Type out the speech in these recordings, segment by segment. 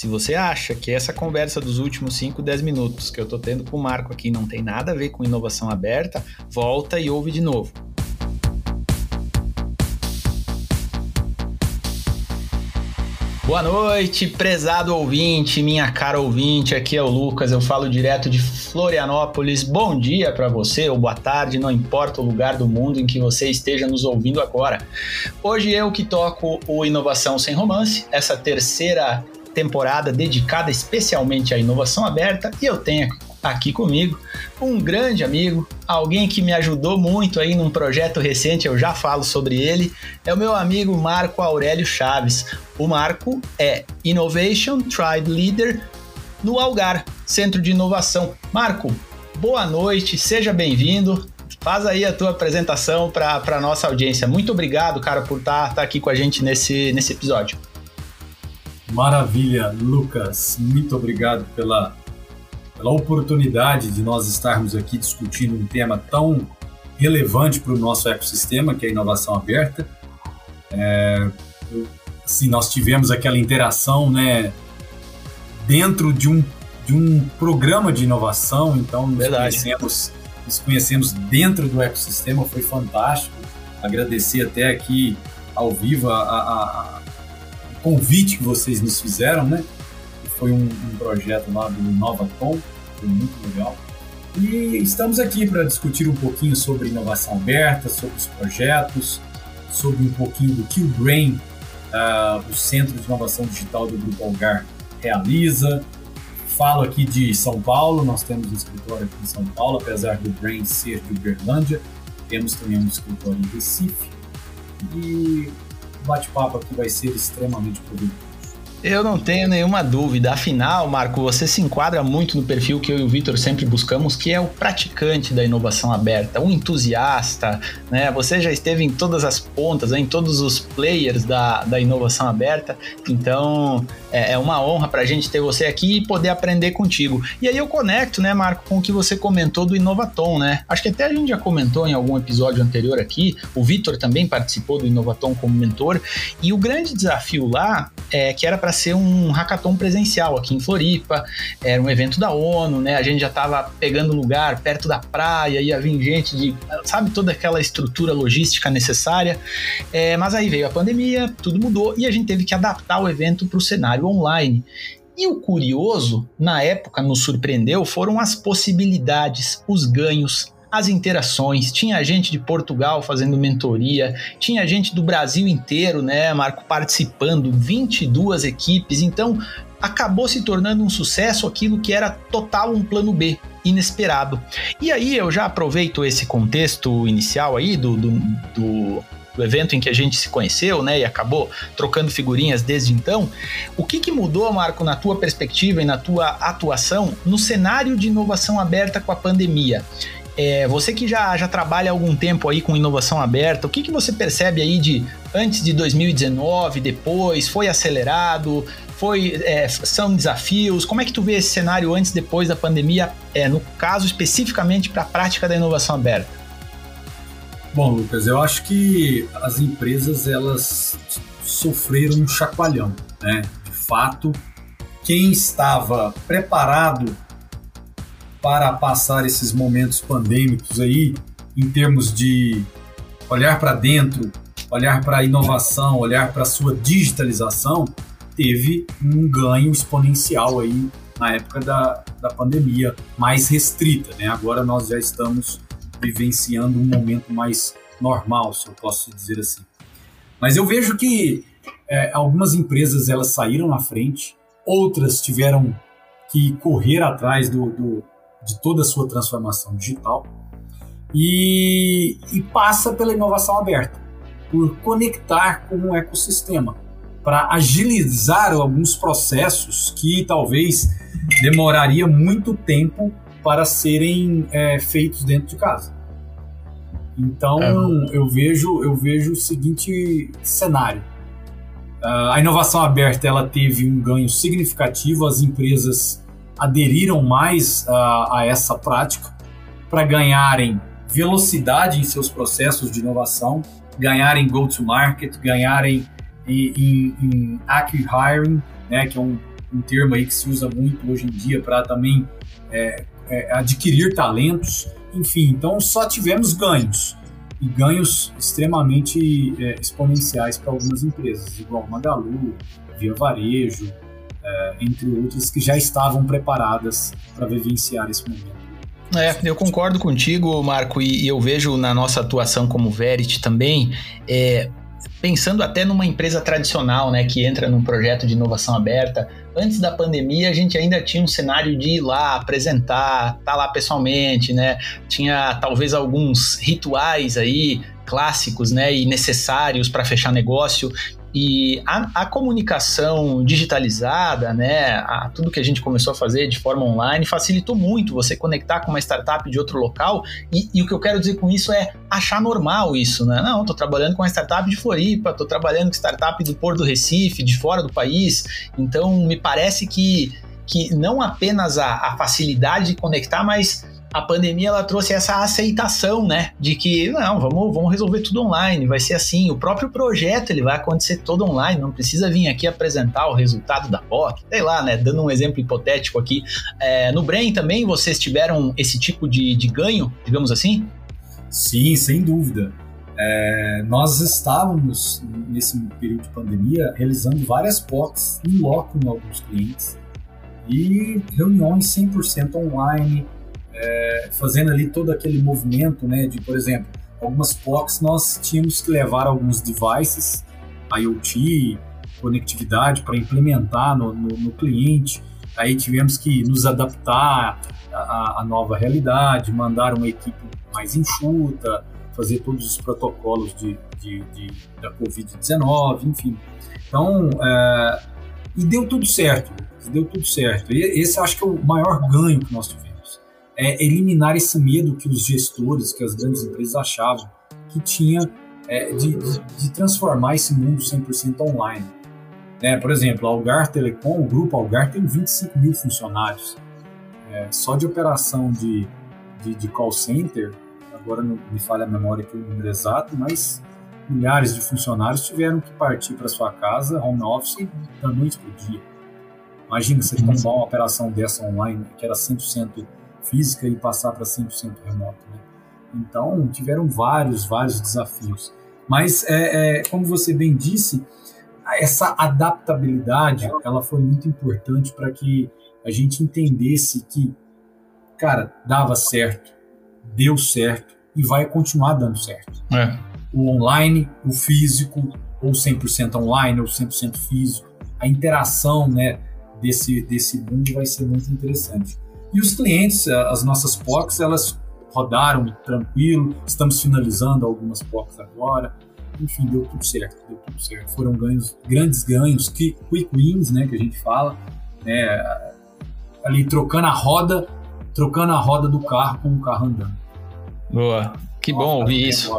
Se você acha que essa conversa dos últimos 5, 10 minutos que eu tô tendo com o Marco aqui não tem nada a ver com inovação aberta, volta e ouve de novo. Boa noite, prezado ouvinte, minha cara ouvinte. Aqui é o Lucas, eu falo direto de Florianópolis. Bom dia para você ou boa tarde, não importa o lugar do mundo em que você esteja nos ouvindo agora. Hoje eu que toco o Inovação Sem Romance, essa terceira temporada dedicada especialmente à inovação aberta, e eu tenho aqui comigo um grande amigo, alguém que me ajudou muito aí num projeto recente, eu já falo sobre ele, é o meu amigo Marco Aurélio Chaves. O Marco é Innovation Tribe Leader no Algar, Centro de Inovação. Marco, boa noite, seja bem-vindo. Faz aí a tua apresentação para a nossa audiência. Muito obrigado, cara, por estar tá, tá aqui com a gente nesse, nesse episódio. Maravilha, Lucas. Muito obrigado pela pela oportunidade de nós estarmos aqui discutindo um tema tão relevante para o nosso ecossistema, que é a inovação aberta. É, assim, nós tivemos aquela interação né, dentro de um, de um programa de inovação, então nos conhecemos, nos conhecemos dentro do ecossistema, foi fantástico. Agradecer até aqui ao vivo a, a, convite que vocês nos fizeram, né? foi um, um projeto lá do Nova Tom, foi muito legal. E estamos aqui para discutir um pouquinho sobre inovação aberta, sobre os projetos, sobre um pouquinho do que o Brain, uh, o Centro de Inovação Digital do Grupo Algar, realiza. Falo aqui de São Paulo, nós temos um escritório aqui em São Paulo, apesar do Brain ser de Uberlândia, temos também um escritório em Recife. E o bate-papo aqui vai ser extremamente produtivo. Eu não tenho nenhuma dúvida. Afinal, Marco, você se enquadra muito no perfil que eu e o Vitor sempre buscamos, que é o praticante da inovação aberta, um entusiasta, né? Você já esteve em todas as pontas, né? em todos os players da, da inovação aberta. Então, é, é uma honra para a gente ter você aqui e poder aprender contigo. E aí eu conecto, né, Marco, com o que você comentou do Inovaton, né? Acho que até a gente já comentou em algum episódio anterior aqui. O Vitor também participou do Inovaton como mentor. E o grande desafio lá é que era para ser um hackathon presencial aqui em Floripa, era um evento da ONU, né? A gente já estava pegando lugar perto da praia, ia vir gente de, sabe, toda aquela estrutura logística necessária. É, mas aí veio a pandemia, tudo mudou e a gente teve que adaptar o evento para o cenário online. E o curioso, na época nos surpreendeu, foram as possibilidades, os ganhos, as interações. Tinha gente de Portugal fazendo mentoria, tinha gente do Brasil inteiro, né, Marco, participando, 22 equipes. Então, acabou se tornando um sucesso aquilo que era total um plano B, inesperado. E aí eu já aproveito esse contexto inicial aí do, do, do do evento em que a gente se conheceu, né, e acabou trocando figurinhas desde então. O que, que mudou, Marco, na tua perspectiva e na tua atuação no cenário de inovação aberta com a pandemia? É, você que já, já trabalha há algum tempo aí com inovação aberta, o que, que você percebe aí de antes de 2019, depois, foi acelerado, foi, é, são desafios, como é que tu vê esse cenário antes e depois da pandemia, é, no caso especificamente para a prática da inovação aberta? Bom, Lucas, eu acho que as empresas elas sofreram um chacoalhão, né? De fato, quem estava preparado para passar esses momentos pandêmicos aí, em termos de olhar para dentro, olhar para a inovação, olhar para a sua digitalização, teve um ganho exponencial aí na época da, da pandemia mais restrita, né? Agora nós já estamos vivenciando um momento mais normal, se eu posso dizer assim. Mas eu vejo que é, algumas empresas elas saíram na frente, outras tiveram que correr atrás do, do, de toda a sua transformação digital e, e passa pela inovação aberta, por conectar com o ecossistema, para agilizar alguns processos que talvez demoraria muito tempo para serem é, feitos dentro de casa. Então é. eu vejo eu vejo o seguinte cenário: uh, a inovação aberta ela teve um ganho significativo, as empresas aderiram mais uh, a essa prática para ganharem velocidade em seus processos de inovação, ganharem go-to-market, ganharem em, em, hiring, né, que é um, um termo aí que se usa muito hoje em dia para também é, é, adquirir talentos. Enfim, então só tivemos ganhos e ganhos extremamente é, exponenciais para algumas empresas, igual Magalu, Via Varejo, é, entre outras que já estavam preparadas para vivenciar esse momento. É, eu concordo contigo, Marco, e, e eu vejo na nossa atuação como Verity também, é, pensando até numa empresa tradicional, né, que entra num projeto de inovação aberta, antes da pandemia a gente ainda tinha um cenário de ir lá apresentar, estar tá lá pessoalmente, né? Tinha talvez alguns rituais aí clássicos, né, e necessários para fechar negócio. E a, a, comunicação digitalizada, né, a, tudo que a gente começou a fazer de forma online, facilitou muito você conectar com uma startup de outro local. E, e o que eu quero dizer com isso é achar normal isso, né? Não, estou trabalhando com uma startup de Floripa, estou trabalhando com startup do Porto do Recife, de fora do país. Então, me parece que, que não apenas a, a facilidade de conectar, mas a pandemia ela trouxe essa aceitação, né, de que não, vamos, vamos resolver tudo online, vai ser assim, o próprio projeto ele vai acontecer todo online, não precisa vir aqui apresentar o resultado da POC, sei lá, né, dando um exemplo hipotético aqui. É, no Brain também vocês tiveram esse tipo de, de ganho, digamos assim? Sim, sem dúvida. É, nós estávamos, nesse período de pandemia, realizando várias POCs em loco em alguns clientes e reuniões 100% online, é, fazendo ali todo aquele movimento, né, de, por exemplo, algumas POCs nós tínhamos que levar alguns devices, IoT, conectividade para implementar no, no, no, cliente, aí tivemos que nos adaptar à, à nova realidade, mandar uma equipe mais enxuta, fazer todos os protocolos de, de, de da Covid-19, enfim. Então, é, e deu tudo certo, deu tudo certo. E esse acho que é o maior ganho que nós tivemos é, eliminar esse medo que os gestores, que as grandes empresas achavam que tinha é, de, de, de, transformar esse mundo 100% online. É, por exemplo, a Algar Telecom, o grupo Algar tem 25 mil funcionários. É, só de operação de, de, de, call center, agora não me falha a memória aqui o número exato, mas milhares de funcionários tiveram que partir para sua casa, home office, da noite para o dia. Imagina você tomar uma operação dessa online, que era 100% física e passar para 100% remoto. Né? Então, tiveram vários, vários desafios. Mas, é, é, como você bem disse, essa adaptabilidade ela foi muito importante para que a gente entendesse que, cara, dava certo, deu certo e vai continuar dando certo. É. O online, o físico, ou 100% online, ou 100% físico, a interação né, desse, desse mundo vai ser muito interessante. E os clientes, eh, as nossas POCs, elas rodaram tranquilo, estamos finalizando algumas POCs agora. Enfim, deu tudo certo, deu tudo certo. Foram ganhos, grandes ganhos, que, quick wins, né, que a gente fala, né, ali trocando a roda, trocando a roda do carro com o carro andando. Boa, que Nossa, bom ouvir isso.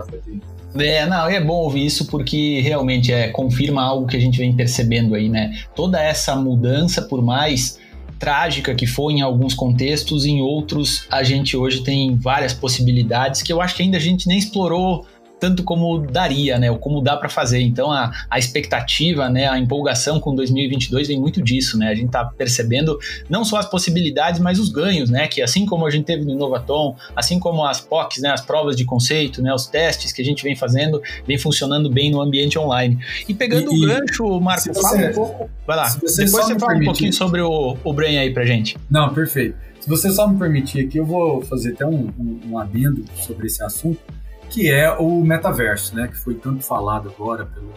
É, não, é bom ouvir isso porque realmente é confirma algo que a gente vem percebendo aí, né? Toda essa mudança, por mais trágica que foi em alguns contextos, em outros a gente hoje tem várias possibilidades que eu acho que ainda a gente nem explorou tanto como daria, né? Ou como dá para fazer. Então a, a expectativa, né? A empolgação com 2022 vem muito disso, né? A gente tá percebendo não só as possibilidades, mas os ganhos, né? Que assim como a gente teve no Inovaton, assim como as POCs, né? As provas de conceito, né? Os testes que a gente vem fazendo, vem funcionando bem no ambiente online. E pegando e, o gancho, Marco, você, fala um pouco. Vai lá. Você Depois você fala um pouquinho sobre o, o Brain aí pra gente. Não, perfeito. Se você só me permitir aqui, eu vou fazer até um, um, um adendo sobre esse assunto que é o metaverso, né, que foi tanto falado agora pela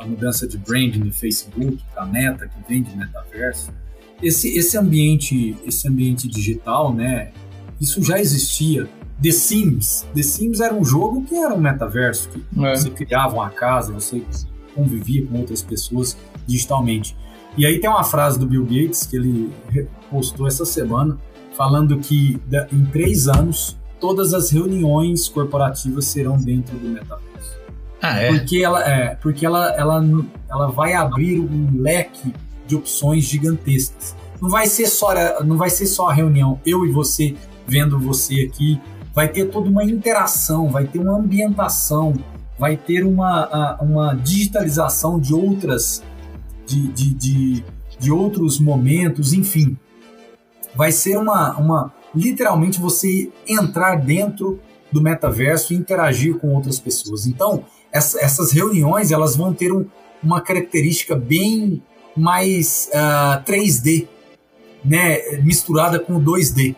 a mudança de branding do Facebook, da Meta que vem de metaverso. Esse, esse ambiente, esse ambiente digital, né, isso já existia. The Sims, The Sims era um jogo que era um metaverso, que é. você criava uma casa, você convivia com outras pessoas digitalmente. E aí tem uma frase do Bill Gates que ele postou essa semana, falando que em três anos todas as reuniões corporativas serão dentro do metaverso. Ah, é? Porque ela, é, porque ela, ela, ela vai abrir um leque de opções gigantescas. Não vai ser só, não vai ser só a reunião, eu e você vendo você aqui. Vai ter toda uma interação, vai ter uma ambientação, vai ter uma, uma digitalização de outras, de, de, de de outros momentos, enfim. Vai ser uma, uma literalmente você entrar dentro do metaverso e interagir com outras pessoas. Então, essa, essas reuniões elas vão ter um, uma característica bem mais uh, ah, 3D, né, misturada com 2D.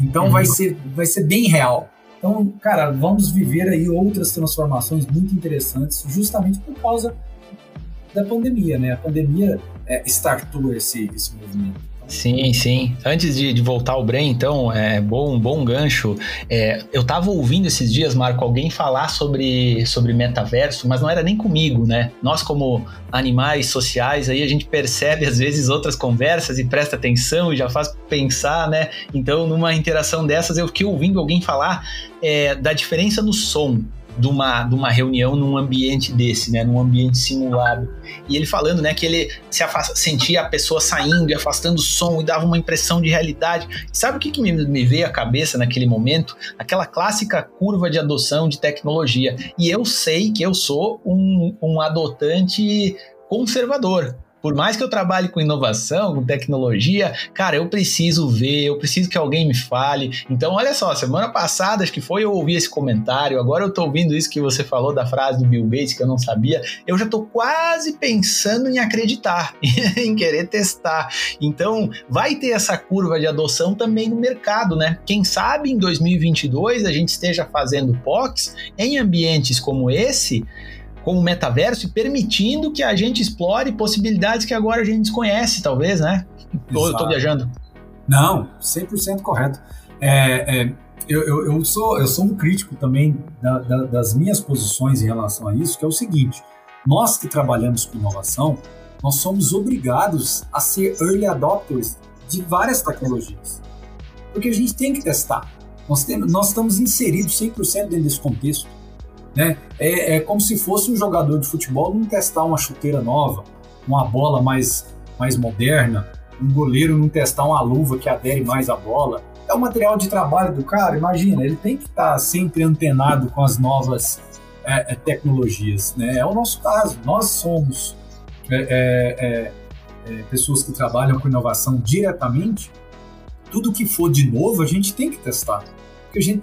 Então uhum. vai ser vai ser bem real. Então, cara, vamos viver aí outras transformações muito interessantes, justamente por causa da pandemia, né? A pandemia é, startou esse, esse movimento. Sim, sim. Antes de, de, voltar ao Bren, então, é bom, um bom gancho. É, eu tava ouvindo esses dias, Marco, alguém falar sobre, sobre metaverso, mas não era nem comigo, né? Nós, como animais sociais, aí a gente percebe às vezes outras conversas e presta atenção e já faz pensar, né? Então, numa interação dessas, eu fiquei ouvindo alguém falar é, da diferença no som de uma, de uma reunião num ambiente desse, né? Num ambiente simulado. E ele falando, né, que ele se afasta, sentia a pessoa saindo e afastando o som e dava uma impressão de realidade. Sabe o que, que me, me veio à cabeça naquele momento? Aquela clássica curva de adoção de tecnologia. E eu sei que eu sou um, um adotante conservador. Por mais que eu trabalhe com inovação, com tecnologia, cara, eu preciso ver, eu preciso que alguém me fale. Então, olha só, semana passada, acho que foi eu ouvi esse comentário, agora eu tô ouvindo isso que você falou da frase do Bill Gates que eu não sabia. Eu já tô quase pensando em acreditar, em querer testar. Então, vai ter essa curva de adoção também no mercado, né? Quem sabe em 2022 a gente esteja fazendo POCs em ambientes como esse como metaverso e permitindo que a gente explore possibilidades que agora a gente desconhece, talvez, né? Ou eu estou viajando? Não, 100% correto. É, é, eu, eu, eu, sou, eu sou um crítico também da, da, das minhas posições em relação a isso, que é o seguinte: nós que trabalhamos com inovação, nós somos obrigados a ser early adopters de várias tecnologias. Porque a gente tem que testar. Nós, temos, nós estamos inseridos 100% dentro desse contexto. Né? É, é como se fosse um jogador de futebol não testar uma chuteira nova, uma bola mais, mais moderna, um goleiro não testar uma luva que adere mais à bola. É o material de trabalho do cara, imagina, ele tem que estar tá sempre antenado com as novas é, é, tecnologias. Né? É o nosso caso, nós somos é, é, é, pessoas que trabalham com inovação diretamente. Tudo que for de novo, a gente tem que testar. Porque a gente,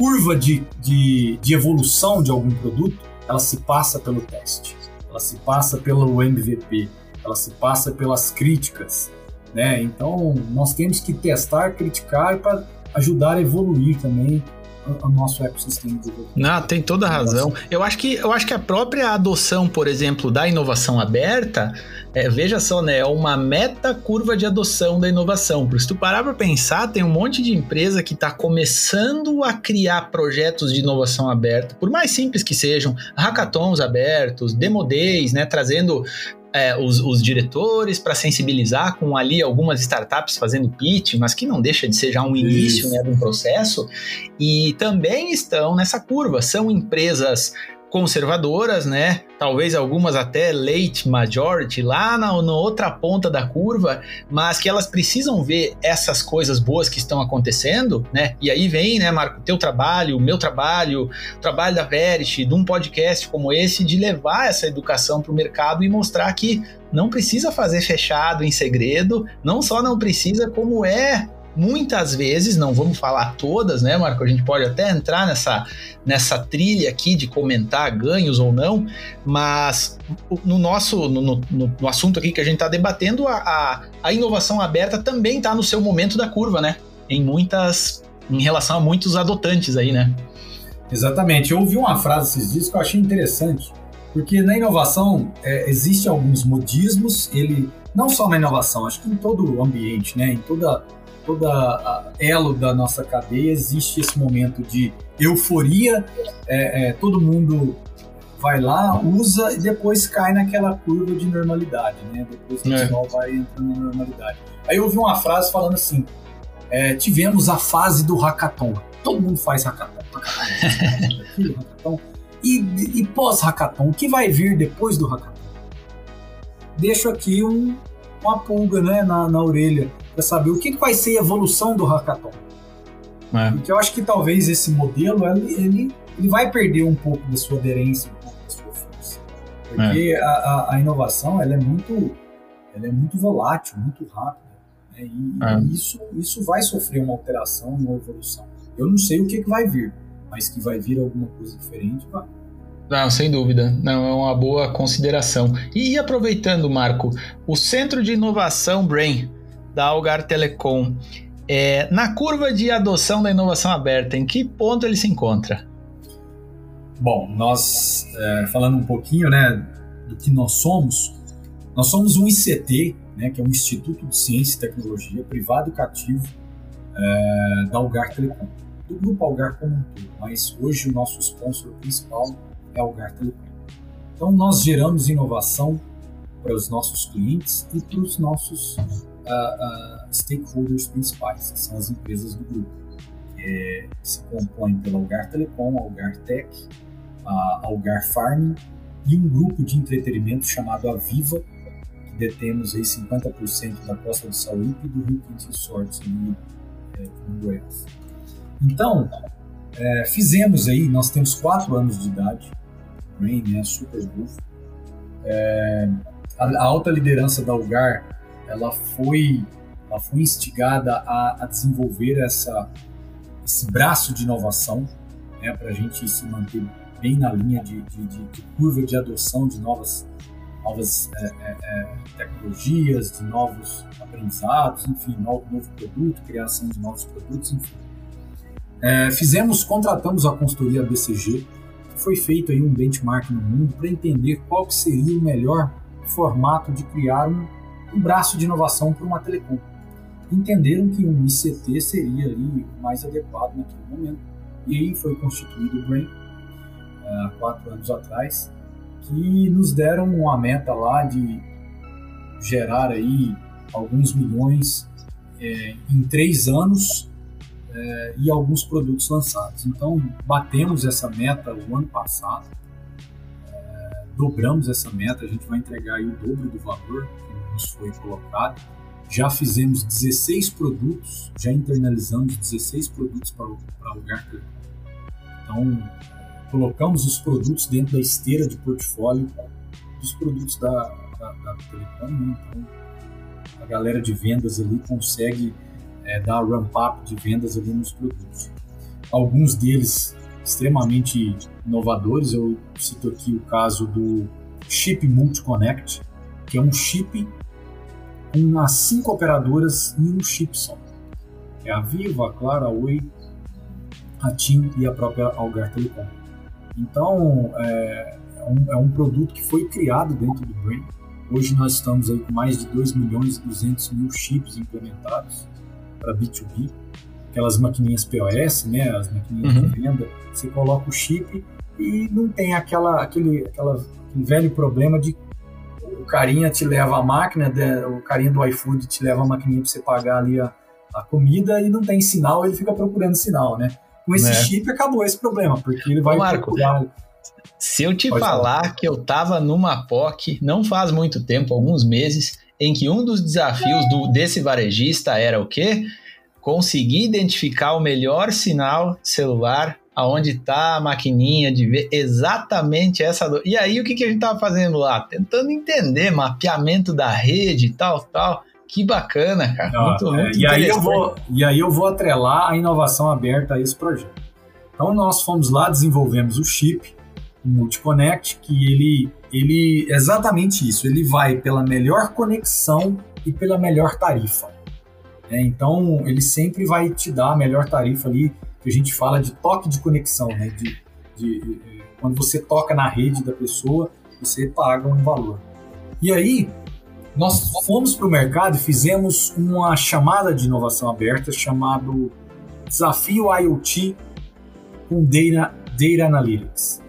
curva de, de, de evolução de algum produto, ela se passa pelo teste, ela se passa pelo MVP, ela se passa pelas críticas, né? Então, nós temos que testar, criticar para ajudar a evoluir também o nosso ecossistema de. Não, tem toda a razão. Eu acho que eu acho que a própria adoção, por exemplo, da inovação aberta, é, veja só, né, é uma meta curva de adoção da inovação. Porque se tu parar para pensar, tem um monte de empresa que está começando a criar projetos de inovação aberta, por mais simples que sejam, hackathons abertos, demo days, né, trazendo é, os, os, diretores para sensibilizar com ali algumas startups fazendo pitch, mas que não deixa de ser já um início né, de um processo, e também estão nessa curva. São empresas conservadoras, né? Talvez algumas até late majority, lá na, na, outra ponta da curva, mas que elas precisam ver essas coisas boas que estão acontecendo, né? E aí vem, né, Marco, teu trabalho, o meu trabalho, o trabalho da Verish, de um podcast como esse, de levar essa educação para o mercado e mostrar que não precisa fazer fechado em segredo, não só não precisa, como é muitas vezes, não vamos falar todas, né, Marco? A gente pode até entrar nessa, nessa trilha aqui de comentar ganhos ou não, mas no nosso no, no, no assunto aqui que a gente está debatendo, a, a, a, inovação aberta também está no seu momento da curva, né? Em muitas. em relação a muitos adotantes aí, né? Exatamente. Eu ouvi uma frase esses dias que eu achei interessante, porque na inovação é, existem alguns modismos, ele não só na inovação, acho que em todo o ambiente, né? Em toda toda elo da nossa cadeia existe esse momento de euforia, é, é, todo mundo vai lá, usa e depois cai naquela curva de normalidade, né? Depois o é. pessoal vai entrando na normalidade. Aí eu ouvi uma frase falando assim: é, tivemos a fase do hackathon. Todo mundo faz hackathon. hackathon, hackathon. E, e pós-hackathon, o que vai vir depois do hackathon? Deixo aqui um, uma pulga né, na, na orelha para saber o que, que vai ser a evolução do hackathon. É. Porque eu acho que talvez esse modelo ele, ele, vai perder um pouco da sua aderência, um pouco da sua força. Porque é. a, a, a, inovação ela é muito ela é muito volátil, muito rápida. Né? E, ah. isso, isso vai sofrer uma alteração, uma evolução. Eu não sei o que, que vai vir, mas que vai vir alguma coisa diferente, vai. Não, sem dúvida. Não, é uma boa consideração. E aproveitando, Marco, o Centro de Inovação Brain da Algar Telecom, é, na curva de adoção da inovação aberta, em que ponto ele se encontra? Bom, nós, é, falando um pouquinho né, do que nós somos, nós somos um ICT, né, que é um Instituto de Ciência e Tecnologia privado e cativo é, da Algar Telecom, do grupo Algar como um todo, mas hoje o nosso sponsor principal é Algar Telecom. Então nós geramos inovação para os nossos clientes e para os nossos uh, uh, stakeholders principais, que são as empresas do grupo, que é, se compõem pela Algar Telecom, Algar Tech, Algar Farming e um grupo de entretenimento chamado Aviva, que detemos aí 50% da Costa do Sauípe e do Rio Quinto Resorts ali é, no Goiás. Então, é, fizemos aí, nós temos quatro anos de idade, né, super buff. É, a, a, alta liderança da Algar, ela foi, ela foi instigada a, a desenvolver essa, esse braço de inovação, né, para a gente se manter bem na linha de, de, de, curva de adoção de novas, novas é, é, é, tecnologias, de novos aprendizados, enfim, novo, novo produto, criação de novos produtos, enfim. É, fizemos, contratamos a consultoria BCG, que foi feito aí um benchmark no mundo para entender qual que seria o melhor formato de criar um, um braço de inovação para uma telecom. Entenderam que um ICT seria ali mais adequado naquele momento. E aí foi constituído o Brain, há quatro anos atrás, que nos deram uma meta lá de gerar aí alguns milhões é, em três anos é, e alguns produtos lançados. Então, batemos essa meta o ano passado, é, dobramos essa meta, a gente vai entregar aí o dobro do valor foi colocado. Já fizemos 16 produtos, já internalizamos 16 produtos para o lugar. Então, colocamos os produtos dentro da esteira de portfólio dos produtos da, da, da Telecom, né? então a galera de vendas ali consegue é, dar ramp-up de vendas ali nos produtos. Alguns deles extremamente inovadores, eu cito aqui o caso do Chip Multi-Connect, que é um chip com as cinco operadoras em um chip só. É a Viva, a Clara, a Oi, a TIM e a própria Algar Telecom. Então, é, é, um, é um produto que foi criado dentro do Brain. Hoje nós estamos aí com mais de 2 milhões e 200 mil chips implementados para B2B. Aquelas maquininhas POS, né, as maquininhas uhum. de venda, você coloca o chip e não tem aquela, aquele, aquela, aquele velho problema de carinha te leva a máquina, o carinha do iFood te leva a maquininha para você pagar ali a, a comida e não tem sinal, ele fica procurando sinal, né? Com esse é. chip acabou esse problema, porque ele vai Marco, procurar. Se eu te falar, falar que eu tava numa POC não faz muito tempo, alguns meses, em que um dos desafios do, desse varejista era o quê? Conseguir identificar o melhor sinal celular aonde está a maquininha de ver exatamente essa do... E aí o que, que a gente estava fazendo lá? Tentando entender mapeamento da rede e tal, tal. Que bacana, cara. Ah, muito, é, muito e, aí eu vou, e aí eu vou atrelar a inovação aberta a esse projeto. Então nós fomos lá, desenvolvemos o chip, o Multiconnect, que ele, ele é exatamente isso. Ele vai pela melhor conexão e pela melhor tarifa. É, então ele sempre vai te dar a melhor tarifa ali, que a gente fala de toque de conexão, né? De, de, de quando você toca na rede da pessoa, você paga um valor. E aí, nós fomos para o mercado e fizemos uma chamada de inovação aberta chamado Desafio IoT com Data, Data Analytics.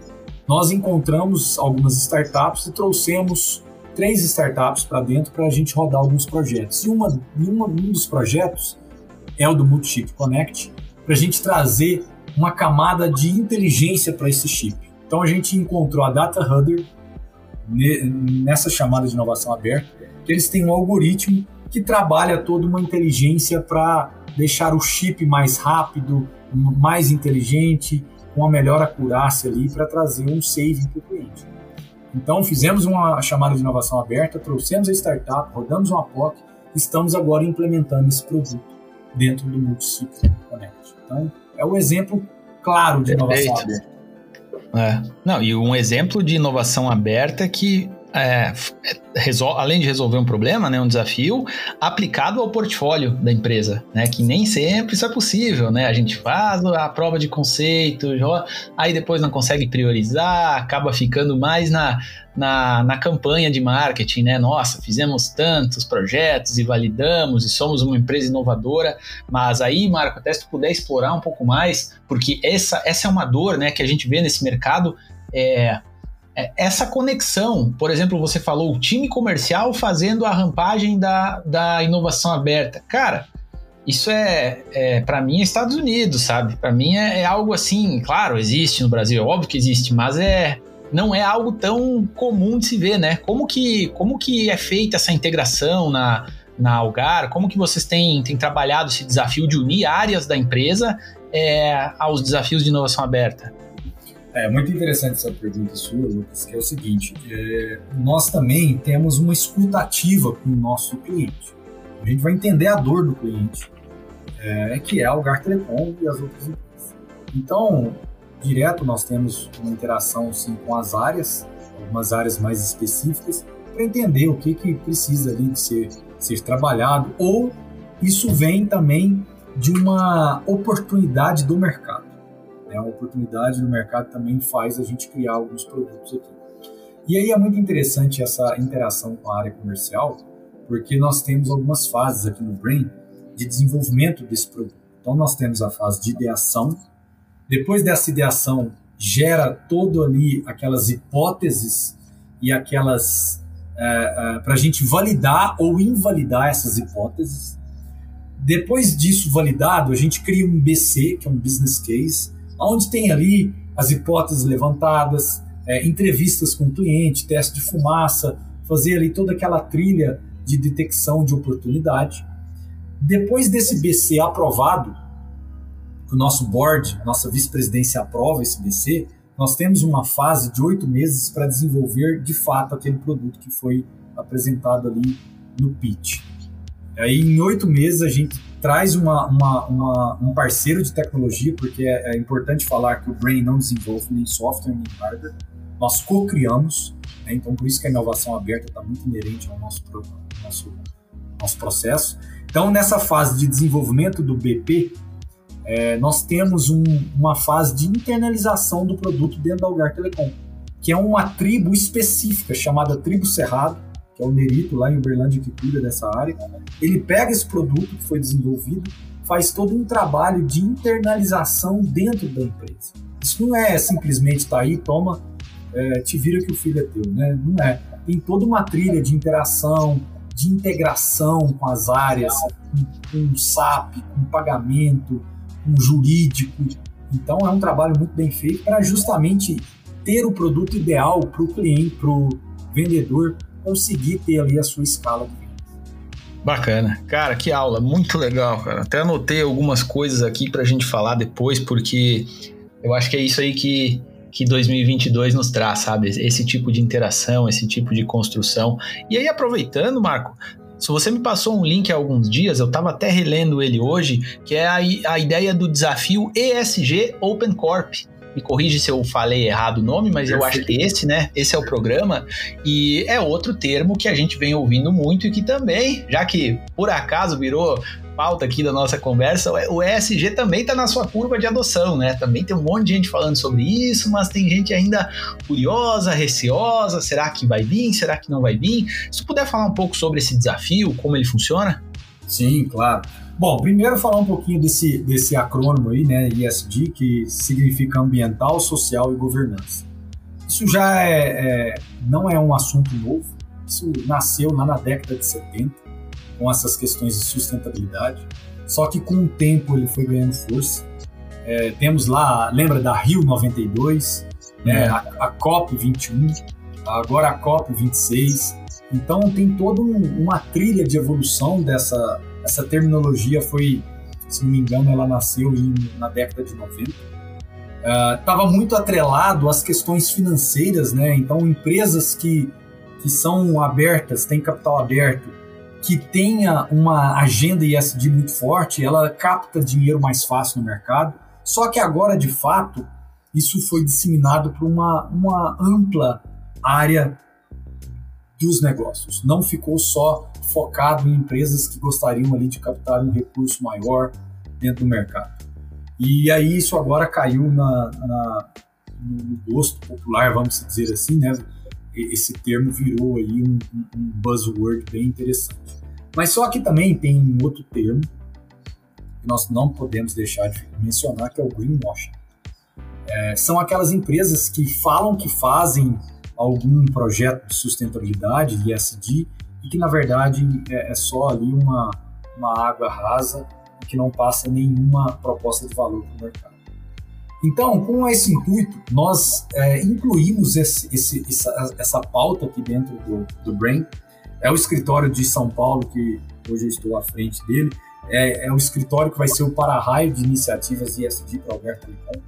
Nós encontramos algumas startups e trouxemos três startups para dentro para a gente rodar alguns projetos. E uma, uma, um dos projetos é o do Multichip Connect, para a gente trazer uma camada de inteligência para esse chip. Então a gente encontrou a Data Hudder nessa chamada de inovação aberta que eles têm um algoritmo que trabalha toda uma inteligência para deixar o chip mais rápido, mais inteligente, com a melhor acurácia ali para trazer um saving para o cliente. Então, fizemos uma chamada de inovação aberta, trouxemos a startup, rodamos uma POC, estamos agora implementando esse produto dentro do Multiciclo Connect. Então, é o exemplo claro de Perfeito. inovação aberta. É. Não, e um exemplo de inovação aberta que é, resol, além de resolver um problema, né, um desafio, aplicado ao portfólio da empresa, né, que nem sempre isso é possível, né, a gente faz a prova de conceito, aí depois não consegue priorizar, acaba ficando mais na, na, na campanha de marketing, né, nossa, fizemos tantos projetos e validamos e somos uma empresa inovadora, mas aí, Marco, até se tu puder explorar um pouco mais, porque essa, essa é uma dor, né, que a gente vê nesse mercado, é, essa conexão, por exemplo, você falou o time comercial fazendo a rampagem da, da inovação aberta. Cara, isso é, é para mim, é Estados Unidos, sabe? Para mim é, é, algo assim, claro, existe no Brasil, é óbvio que existe, mas é não é algo tão comum de se ver, né? Como que, como que é feita essa integração na, na Algar? Como que vocês têm, têm trabalhado esse desafio de unir áreas da empresa é, aos desafios de inovação aberta? É muito interessante essa pergunta sua, Lucas, que é o seguinte: é, nós também temos uma escutativa com o nosso cliente. A gente vai entender a dor do cliente, é, que é a Algar Telecom e as outras empresas. Então, direto nós temos uma interação sim com as áreas, algumas áreas mais específicas, para entender o que, que precisa ali de ser, ser trabalhado, ou isso vem também de uma oportunidade do mercado. Né? A oportunidade no mercado também faz a gente criar alguns produtos aqui. E aí é muito interessante essa interação com a área comercial, porque nós temos algumas fases aqui no Brain de desenvolvimento desse produto. Então nós temos a fase de ideação, depois dessa ideação gera todo ali aquelas hipóteses e aquelas é, é, para a gente validar ou invalidar essas hipóteses. Depois disso validado, a gente cria um BC, que é um business case, onde tem ali as hipóteses levantadas, é, entrevistas com o cliente, teste de fumaça, fazer ali toda aquela trilha de detecção de oportunidade. Depois desse BC aprovado, que o nosso board, nossa vice-presidência aprova esse BC, nós temos uma fase de oito meses para desenvolver de fato aquele produto que foi apresentado ali no pitch. Aí, em oito meses, a gente traz uma, uma, uma, um parceiro de tecnologia, porque é, é, importante falar que o Brain não desenvolve nem software nem hardware, nós co-criamos, né? então por isso que a inovação aberta está muito inerente ao nosso, nosso, nosso processo. Então, nessa fase de desenvolvimento do BP, é, nós temos um, uma fase de internalização do produto dentro da Algar Telecom, que é uma tribo específica chamada Tribo Cerrado, que é o Nerito, lá em Uberlândia, que cuida dessa área. Ele pega esse produto que foi desenvolvido, faz todo um trabalho de internalização dentro da empresa. Isso não é simplesmente tá aí, toma, é, te vira que o filho é teu, né? Não é. Tem toda uma trilha de interação, de integração com as áreas, com, com SAP, com pagamento, com jurídico. Então é um trabalho muito bem feito para justamente ter o produto ideal para o cliente, para o vendedor conseguir ter ali a sua escala de vendas. Bacana. Cara, que aula, muito legal, cara. Até anotei algumas coisas aqui para a gente falar depois, porque eu acho que é isso aí que, que 2022 nos traz, sabe? Esse tipo de interação, esse tipo de construção. E aí, aproveitando, Marco, se você me passou um link há alguns dias, eu estava até relendo ele hoje, que é a, a ideia do desafio ESG Open Corp me corrige se eu falei errado o nome, mas eu acho que esse, né? Esse é o programa. E é outro termo que a gente vem ouvindo muito e que também, já que por acaso virou pauta aqui da nossa conversa, o ESG também está na sua curva de adoção, né? Também tem um monte de gente falando sobre isso, mas tem gente ainda curiosa, receosa. Será que vai vir? Será que não vai vir? Se puder falar um pouco sobre esse desafio, como ele funciona? Sim, claro. Bom, primeiro falar um pouquinho desse, desse acrônimo aí, né, ISD, que significa ambiental, social e governança. Isso já é, é, não é um assunto novo, isso nasceu lá na década de 70, com essas questões de sustentabilidade, só que com o tempo ele foi ganhando força. É, temos lá, lembra da Rio 92, né, a, a COP 21, agora a COP 26. Então tem toda um, uma trilha de evolução dessa, essa terminologia foi, se não me engano, ela nasceu em, na década de 90. estava uh, muito atrelado às questões financeiras, né? Então, empresas que, que são abertas, têm capital aberto, que tenha uma agenda ISD muito forte, ela capta dinheiro mais fácil no mercado. Só que agora, de fato, isso foi disseminado para uma, uma ampla área dos negócios. Não ficou só focado em empresas que gostariam ali de captar um recurso maior dentro do mercado. E aí isso agora caiu na, na, no gosto popular, vamos dizer assim, né? Esse termo virou aí um, um buzzword bem interessante. Mas só que também tem um outro termo que nós não podemos deixar de mencionar, que é o greenwashing. É, são aquelas empresas que falam que fazem algum projeto de sustentabilidade, ISD, e que na verdade é, é só ali uma, uma água rasa que não passa nenhuma proposta de valor para o mercado. Então, com esse intuito, nós é, incluímos esse, esse, essa, essa, pauta aqui dentro do, do Brain. É o escritório de São Paulo, que hoje eu estou à frente dele. É, é o escritório que vai ser o para-raio de iniciativas ISD para Alberto Telecom.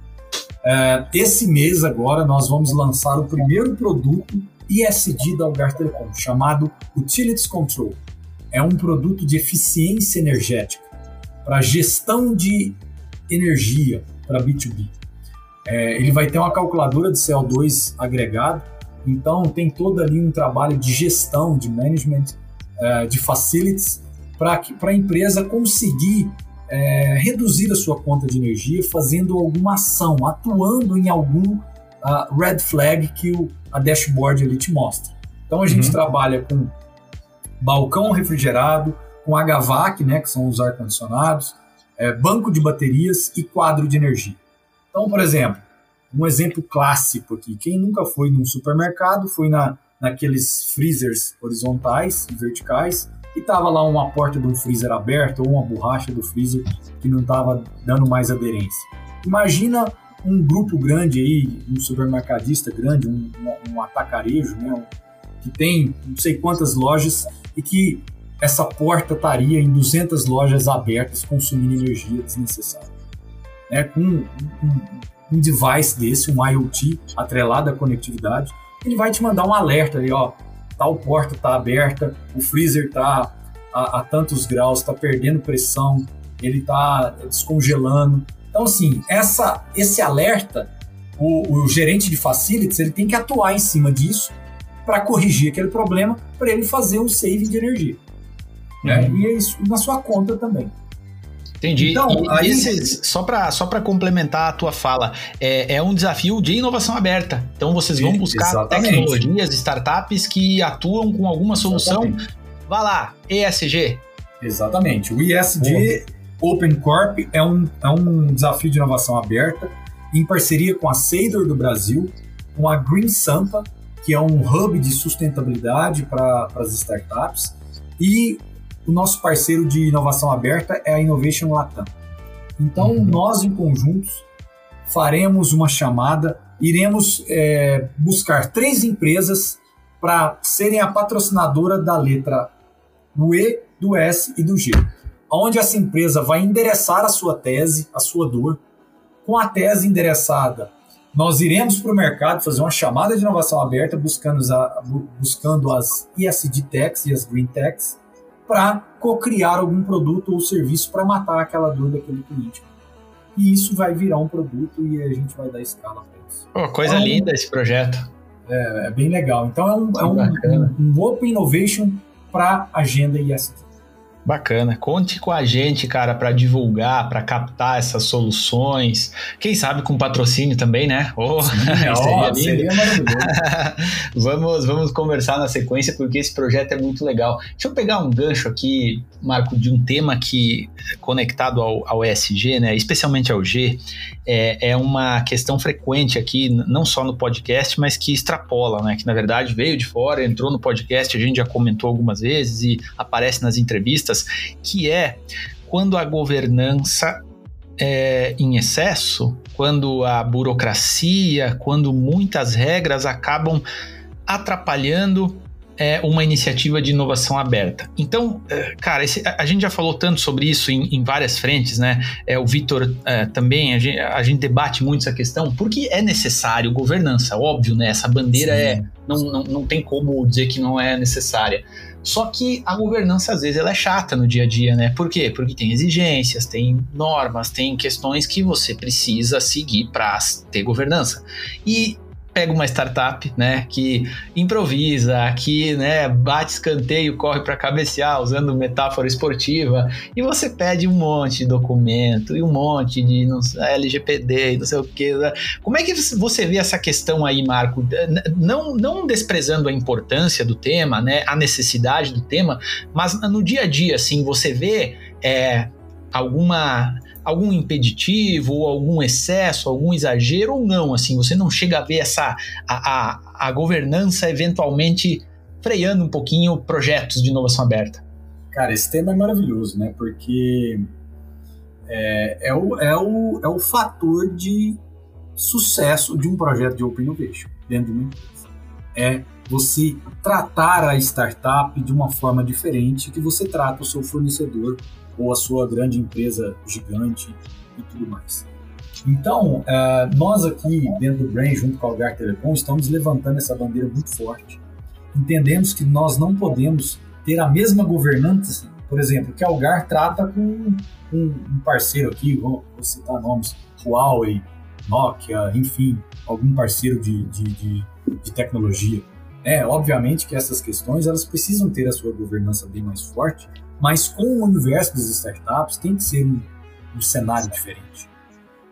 É, esse mês agora nós vamos lançar o primeiro produto ISD da Alberto Telecom, chamado Utilities Control. É um produto de eficiência energética para gestão de energia para B2B. É, ele vai ter uma calculadora de CO2 agregado, então tem todo ali um trabalho de gestão, de management, é, de facilities, para a empresa conseguir é, reduzir a sua conta de energia fazendo alguma ação, atuando em algum uh, red flag que o, a dashboard ali te mostra. Então a gente uhum. trabalha com balcão refrigerado, com HVAC, né, que são os ar-condicionados, é, banco de baterias e quadro de energia. Então, por exemplo, um exemplo clássico aqui, quem nunca foi num supermercado foi na, naqueles freezers horizontais e verticais e tava lá uma porta de um freezer aberta ou uma borracha do freezer que não estava dando mais aderência. Imagina um grupo grande aí, um supermercadista grande, um, um, atacarejo, né, que tem não sei quantas lojas e que essa porta estaria em 200 lojas abertas consumindo energia desnecessária. É, com um, um, device desse, um IoT atrelado à conectividade, ele vai te mandar um alerta ali, ó, tal porta está aberta, o freezer está a, a, tantos graus, está perdendo pressão, ele está descongelando. Então, assim, essa, esse alerta, o, o gerente de facilities, ele tem que atuar em cima disso para corrigir aquele problema, para ele fazer um saving de energia. Né? Uhum. E é isso na sua conta também. Entendi. Então, e, aí, esses, só para só complementar a tua fala, é, é, um desafio de inovação aberta. Então vocês vão buscar Exatamente. tecnologias, startups que atuam com alguma solução. Exatamente. Vá lá, ESG. Exatamente. O ESG Open Corp é um, é um desafio de inovação aberta em parceria com a Seidor do Brasil, com a Green Sampa, que é um hub de sustentabilidade para as startups, e o nosso parceiro de inovação aberta é a Innovation Latam. Então, uhum. nós em conjuntos faremos uma chamada, iremos é, buscar três empresas para serem a patrocinadora da letra do E, do S e do G. Onde essa empresa vai endereçar a sua tese, a sua dor. Com a tese endereçada, nós iremos para o mercado fazer uma chamada de inovação aberta, buscando, a, buscando as ESG Techs e as Green Techs, para co-criar algum produto ou serviço para matar aquela dor daquele cliente. E isso vai virar um produto e a gente vai dar escala para isso. Oh, coisa então, linda esse projeto. É, é, bem legal. Então é um, é um, um, um Open Innovation para agenda IST. Bacana. Conte com a gente, cara, para divulgar, para captar essas soluções. Quem sabe com patrocínio também, né? Oh, Sim, seria, oh, seria vamos, vamos conversar na sequência, porque esse projeto é muito legal. Deixa eu pegar um gancho aqui, Marco, de um tema que, conectado ao, ao ESG, né, especialmente ao G, é, é uma questão frequente aqui, não só no podcast, mas que extrapola, né? Que na verdade veio de fora, entrou no podcast, a gente já comentou algumas vezes e aparece nas entrevistas que é quando a governança é em excesso, quando a burocracia, quando muitas regras acabam atrapalhando é uma iniciativa de inovação aberta. Então, é, cara, esse, a, gente já falou tanto sobre isso em, em várias frentes, né? É, o Vitor é, também, a gente, a gente, debate muito essa questão, porque é necessário governança, óbvio, né? Essa bandeira é. Não, não, não tem como dizer que não é necessária. Só que a governança, às vezes, ela é chata no dia a dia, né? Por quê? Porque tem exigências, tem normas, tem questões que você precisa seguir para ter governança. E pega uma startup, né, que improvisa, que, né, bate escanteio, corre para cabecear, usando metáfora esportiva, e você pede um monte de documento e um monte de LGPD e não sei o que. Né? Como é que você vê essa questão aí, Marco? Não, não desprezando a importância do tema, né, a necessidade do tema, mas no dia a dia, assim, você vê é, alguma algum impeditivo, ou algum excesso, algum exagero ou não? Assim, você não chega a ver essa a, a, a governança eventualmente freando um pouquinho projetos de inovação aberta? Cara, esse tema é maravilhoso, né? Porque é, é, o, é, o, é o fator de sucesso de um projeto de Open Innovation dentro de uma empresa. É você tratar a startup de uma forma diferente que você trata o seu fornecedor ou a sua grande empresa gigante e tudo mais. Então, uh, nós aqui dentro do Brain, junto com a Algar Telecom, estamos levantando essa bandeira muito forte. Entendemos que nós não podemos ter a mesma governança, por exemplo, que a Algar trata com um, parceiro aqui, vou, citar nomes, Huawei, Nokia, enfim, algum parceiro de, de, de, de tecnologia. É, obviamente que essas questões elas precisam ter a sua governança bem mais forte, mas com o universo das startups tem que ser um, um cenário diferente.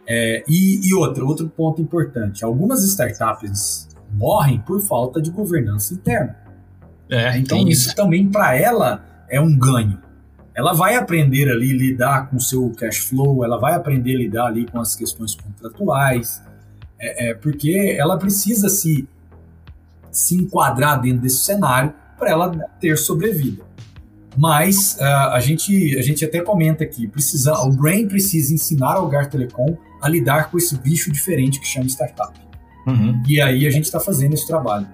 É, e, e outra, outro ponto importante: algumas startups morrem por falta de governança interna. É, então, isso, isso também para ela é um ganho. Ela vai aprender ali lidar com o seu cash flow, ela vai aprender a lidar ali com as questões contratuais, é, é, porque ela precisa se, se enquadrar dentro desse cenário para ela ter sobrevida. Mas uh, a, gente, a gente até comenta aqui, precisa, o Brain precisa ensinar ao Gar Telecom a lidar com esse bicho diferente que chama startup. Uhum. E aí a gente está fazendo esse trabalho,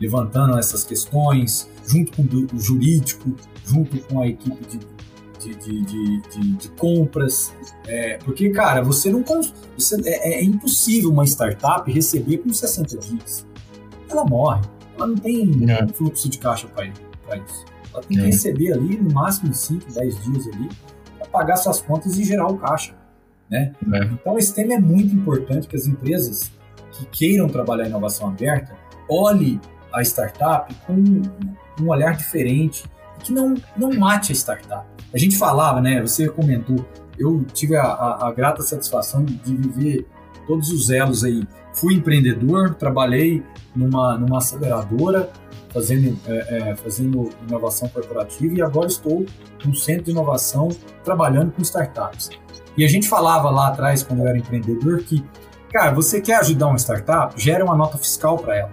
levantando essas questões, junto com o jurídico, junto com a equipe de, de, de, de, de compras. É, porque, cara, você não. Você, é, é, impossível uma startup receber com 60 dias. Ela morre. Ela não tem é. fluxo de caixa para isso. Ela tem que receber ali no máximo 5, 10 dias ali para pagar suas contas e gerar o caixa. Né? É. Então esse tema é muito importante que as empresas que queiram trabalhar inovação aberta olhe a startup com um olhar diferente que não, não mate a startup. A gente falava, né? Você comentou, eu tive a, a, a grata satisfação de viver todos os elos aí. Fui empreendedor, trabalhei numa, numa aceleradora, fazendo, é, é, fazendo inovação corporativa e agora estou no centro de inovação trabalhando com startups. E a gente falava lá atrás, quando eu era empreendedor, que, cara, você quer ajudar uma startup, gera uma nota fiscal para ela.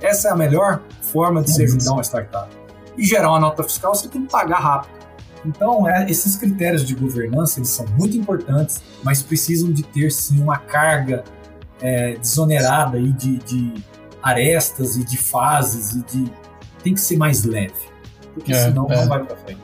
Essa é a melhor forma de se ajudar uma startup. E gerar uma nota fiscal, você tem que pagar rápido. Então, é, esses critérios de governança eles são muito importantes, mas precisam de ter sim uma carga é, desonerada aí de, de arestas e de fases e de tem que ser mais leve, porque é, senão é. não vai para frente.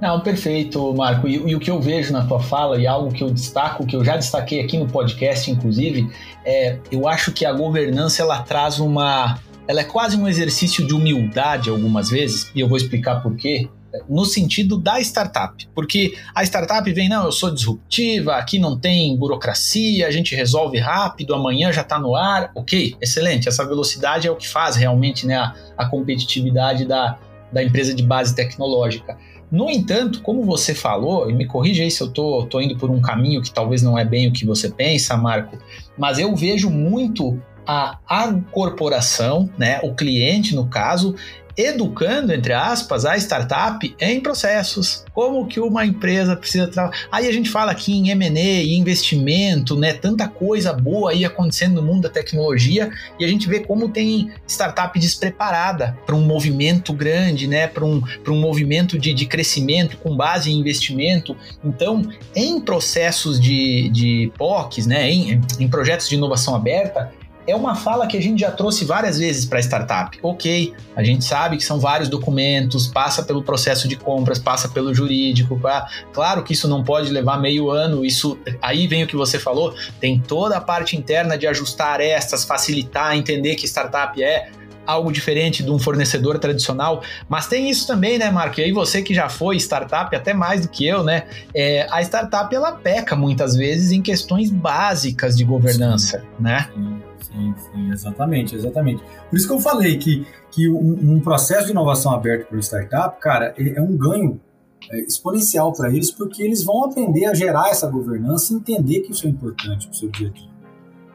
Não, perfeito, Marco. E, e, o que eu vejo na tua fala e algo que eu destaco, que eu já destaquei aqui no podcast, inclusive, é eu acho que a governança ela traz uma, ela é quase um exercício de humildade algumas vezes e eu vou explicar por quê no sentido da startup, porque a startup vem, não, eu sou disruptiva, aqui não tem burocracia, a gente resolve rápido, amanhã já está no ar, ok, excelente, essa velocidade é o que faz realmente né, a, a competitividade da, da empresa de base tecnológica. No entanto, como você falou, e me corrija aí se eu tô, tô indo por um caminho que talvez não é bem o que você pensa, Marco, mas eu vejo muito a, a corporação, né, o cliente no caso, educando, entre aspas, a startup em processos. Como que uma empresa precisa trabalhar. Aí a gente fala aqui em M&A, investimento, né? Tanta coisa boa aí acontecendo no mundo da tecnologia e a gente vê como tem startup despreparada para um movimento grande, né? Para um, um movimento de, de crescimento com base em investimento. Então, em processos de, de POCs, né? Em, em projetos de inovação aberta, é uma fala que a gente já trouxe várias vezes para startup. Ok, a gente sabe que são vários documentos, passa pelo processo de compras, passa pelo jurídico. Pra... Claro que isso não pode levar meio ano. Isso aí vem o que você falou. Tem toda a parte interna de ajustar arestas, facilitar, entender que startup é algo diferente de um fornecedor tradicional, mas tem isso também, né, Marco? E aí você que já foi startup, até mais do que eu, né? É, a startup ela peca muitas vezes em questões básicas de governança, sim, né? Sim, sim, sim, exatamente, exatamente. Por isso que eu falei que, que um, um processo de inovação aberto para o startup, cara, é um ganho é, exponencial para eles, porque eles vão aprender a gerar essa governança e entender que isso é importante para o seu dia a dia.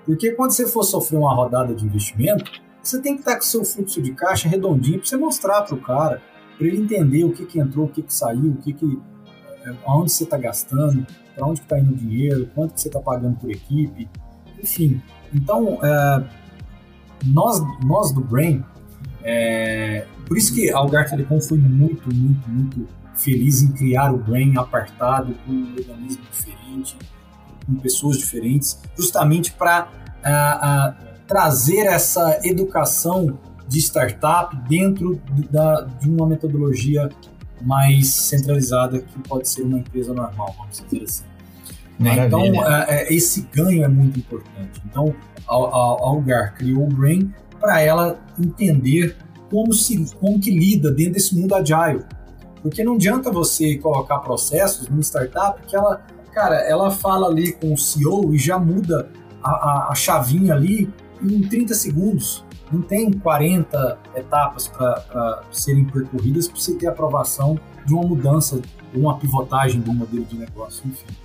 Porque quando você for sofrer uma rodada de investimento, você tem que estar com o seu fluxo de caixa redondinho para você mostrar para o cara, para ele entender o que, que entrou, o que, que saiu, o que que, é, aonde você está gastando, para onde está indo o dinheiro, quanto que você está pagando por equipe, enfim. Então, é, nós, nós do Brain, é, por isso que a Algar Telecom foi muito, muito, muito feliz em criar o Brain apartado, com um organismo diferente, com pessoas diferentes, justamente para trazer essa educação de startup dentro da, de uma metodologia mais centralizada que pode ser uma empresa normal, vamos dizer assim. Né? Então, é, é, esse ganho é muito importante. Então, a, a Algar criou o Brain para ela entender como, se, como que lida dentro desse mundo agile. Porque não adianta você colocar processos numa startup que ela, cara, ela fala ali com o CEO e já muda a, a, a chavinha ali em 30 segundos. Não tem 40 etapas para serem percorridas para você ter aprovação de uma mudança, ou uma pivotagem do modelo de negócio, enfim.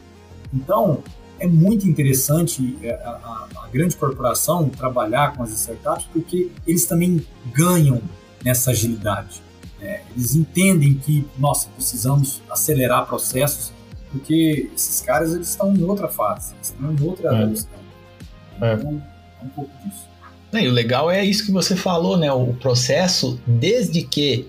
Então, é muito interessante é, a, a, a, grande corporação trabalhar com as startups porque eles também ganham nessa agilidade. É, eles entendem que, nossa, precisamos acelerar processos porque esses caras eles estão em outra fase, estão em outra é. velocidade. É. Então, um pouco disso. E o legal é isso que você falou, né? O processo, desde que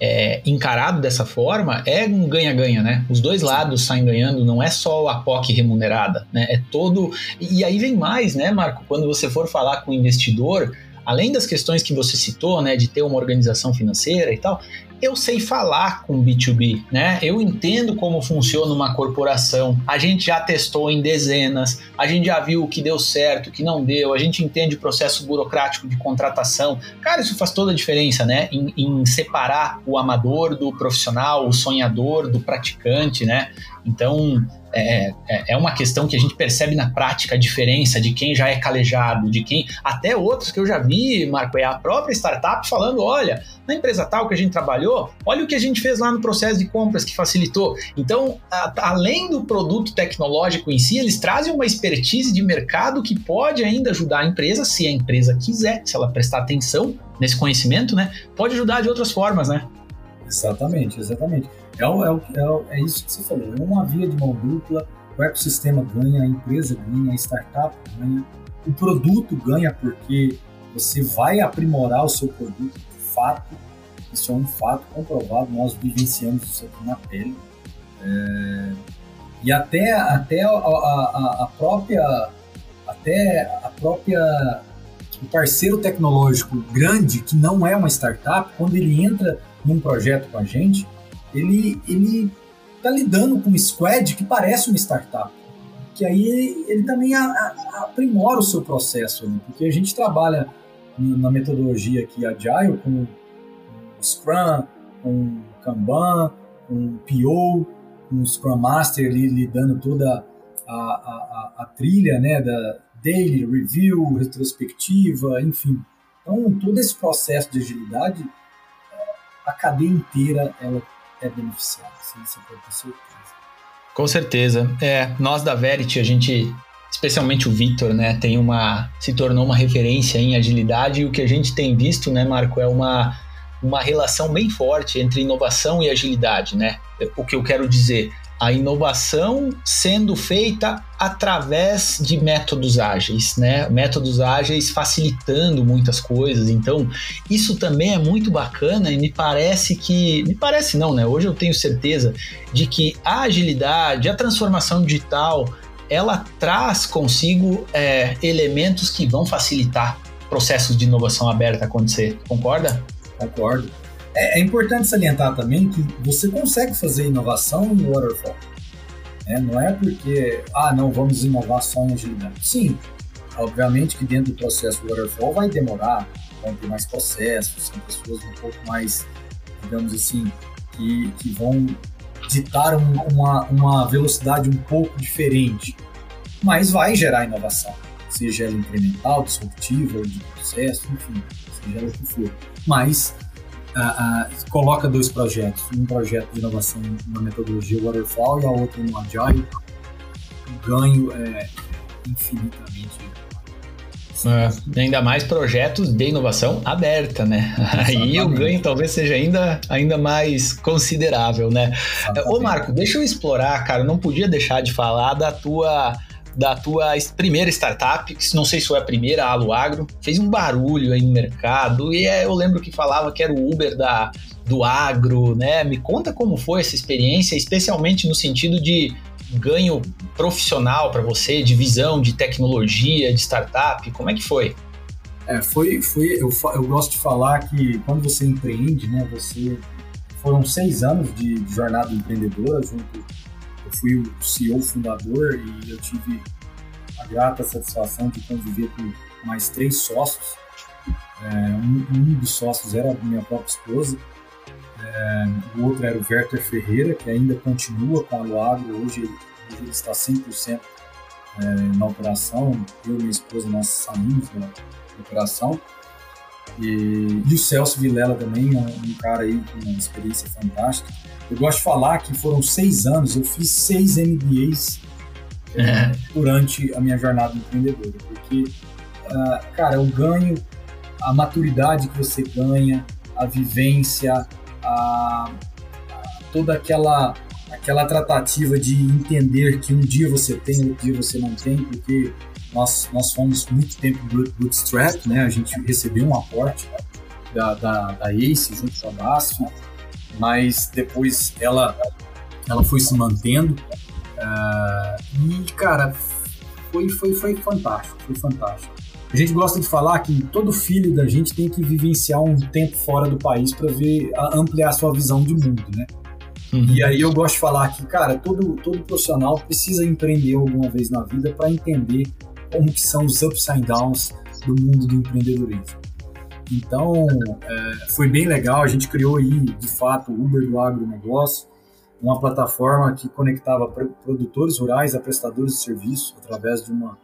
é, encarado dessa forma, é um ganha-ganha, né? Os dois lados saem ganhando, não é só a POC remunerada, né? É todo. E aí vem mais, né, Marco? Quando você for falar com o investidor, além das questões que você citou, né, de ter uma organização financeira e tal, eu sei falar com B2B, né? Eu entendo como funciona uma corporação. A gente já testou em dezenas, a gente já viu o que deu certo, o que não deu, a gente entende o processo burocrático de contratação. Cara, isso faz toda a diferença, né? Em, em separar o amador do profissional, o sonhador do praticante, né? Então, é, é, é uma questão que a gente percebe na prática a diferença de quem já é calejado, de quem. Até outros que eu já vi, Marco, é a própria startup falando: olha, na empresa tal que a gente trabalhou, olha o que a gente fez lá no processo de compras que facilitou. Então, a, além do produto tecnológico em si, eles trazem uma expertise de mercado que pode ainda ajudar a empresa, se a empresa quiser, se ela prestar atenção nesse conhecimento, né? Pode ajudar de outras formas, né? Exatamente, exatamente. É, é, o, é, o, é isso que você falou, é uma via de mão dupla, o ecossistema ganha, a empresa ganha, a startup ganha, o produto ganha porque você vai aprimorar o seu produto de fato, isso é um fato comprovado, nós vivenciamos isso aqui na pele. É, e até, até a, a, a, própria até a própria o parceiro tecnológico grande que não é uma startup, quando ele entra num projeto com a gente, ele ele está lidando com um squad que parece uma startup, que aí ele também a, a, aprimora o seu processo, né? porque a gente trabalha na metodologia aqui Agile com Scrum, com Kanban, com PO, com Scrum Master ali lidando toda a, a, a, trilha né, da daily review, retrospectiva, enfim. Então, todo esse processo de agilidade, a cadeia inteira ela é beneficiada, assim, você pode ter certeza. Com certeza. É, nós da Verity, a gente, especialmente o Victor, né, tem uma se tornou uma referência em agilidade e o que a gente tem visto, né, Marco, é uma uma relação bem forte entre inovação e agilidade, né? O que eu quero dizer, a inovação sendo feita através de métodos ágeis, né? Métodos ágeis facilitando muitas coisas. Então, isso também é muito bacana e me parece que, me parece não, né? Hoje eu tenho certeza de que a agilidade, a transformação digital, ela traz consigo é, elementos que vão facilitar processos de inovação aberta acontecer. Concorda? Concordo. É, é importante salientar também que você consegue fazer inovação em waterfall. Né? Não é porque, ah, não, vamos inovar só em agilidade. Sim, obviamente que dentro do processo waterfall vai demorar, vão ter mais processos, são pessoas um pouco mais, digamos assim, que, que vão ditar um, uma, uma velocidade um pouco diferente, mas vai gerar inovação, seja ela incremental, disruptiva, de processo, enfim, seja o que for. Mas uh, coloca dois projetos, um projeto de inovação na metodologia Waterfall e a outra no Agile, o ganho é infinitamente é, ainda mais projetos de inovação aberta, né? Aí o ganho talvez seja ainda, ainda mais considerável, né? Exatamente. Ô Marco, deixa eu explorar, cara, não podia deixar de falar da tua da tua primeira startup, que não sei se foi a primeira, a Aluagro, fez um barulho aí no mercado e é, eu lembro que falava que era o Uber da, do agro, né? Me conta como foi essa experiência, especialmente no sentido de ganho profissional para você, de visão, de tecnologia, de startup? Como é que foi? É, foi, foi eu, eu gosto de falar que quando você empreende, né, você foram seis anos de, de jornada empreendedora junto. Eu fui o CEO fundador e eu tive a grata satisfação de conviver com mais três sócios. É, um, um, dos sócios era minha própria esposa, é, o outro era o Werther Ferreira, que ainda continua com a Loagro, hoje, hoje ele está 100% é, na operação. Eu e minha esposa, nós saímos da operação. E, e, o Celso Vilela também, um, um, cara aí com uma experiência fantástica. Eu gosto de falar que foram seis anos, eu fiz seis MBAs é, durante a minha jornada empreendedora, porque, uh, cara, o ganho, a maturidade que você ganha, a vivência, a, a toda aquela aquela tratativa de entender que um dia você tem, outro dia você não tem, porque nós, nós fomos muito tempo bootstrap, né? A gente recebeu um aporte da, da, da ACE junto com a BASF, mas depois ela, ela foi se mantendo. Uh, e, cara, foi, foi, foi fantástico, foi fantástico. A gente gosta de falar que todo filho da gente tem que vivenciar um tempo fora do país para ver ampliar sua visão de mundo, né? Uhum. E aí eu gosto de falar que, cara, todo, todo profissional precisa empreender alguma vez na vida para entender como que são os ups and downs do mundo do empreendedorismo. Então, é, foi bem legal, a gente criou aí, de fato, o Uber do agronegócio, uma plataforma que conectava produtores rurais a prestadores de serviço através de uma,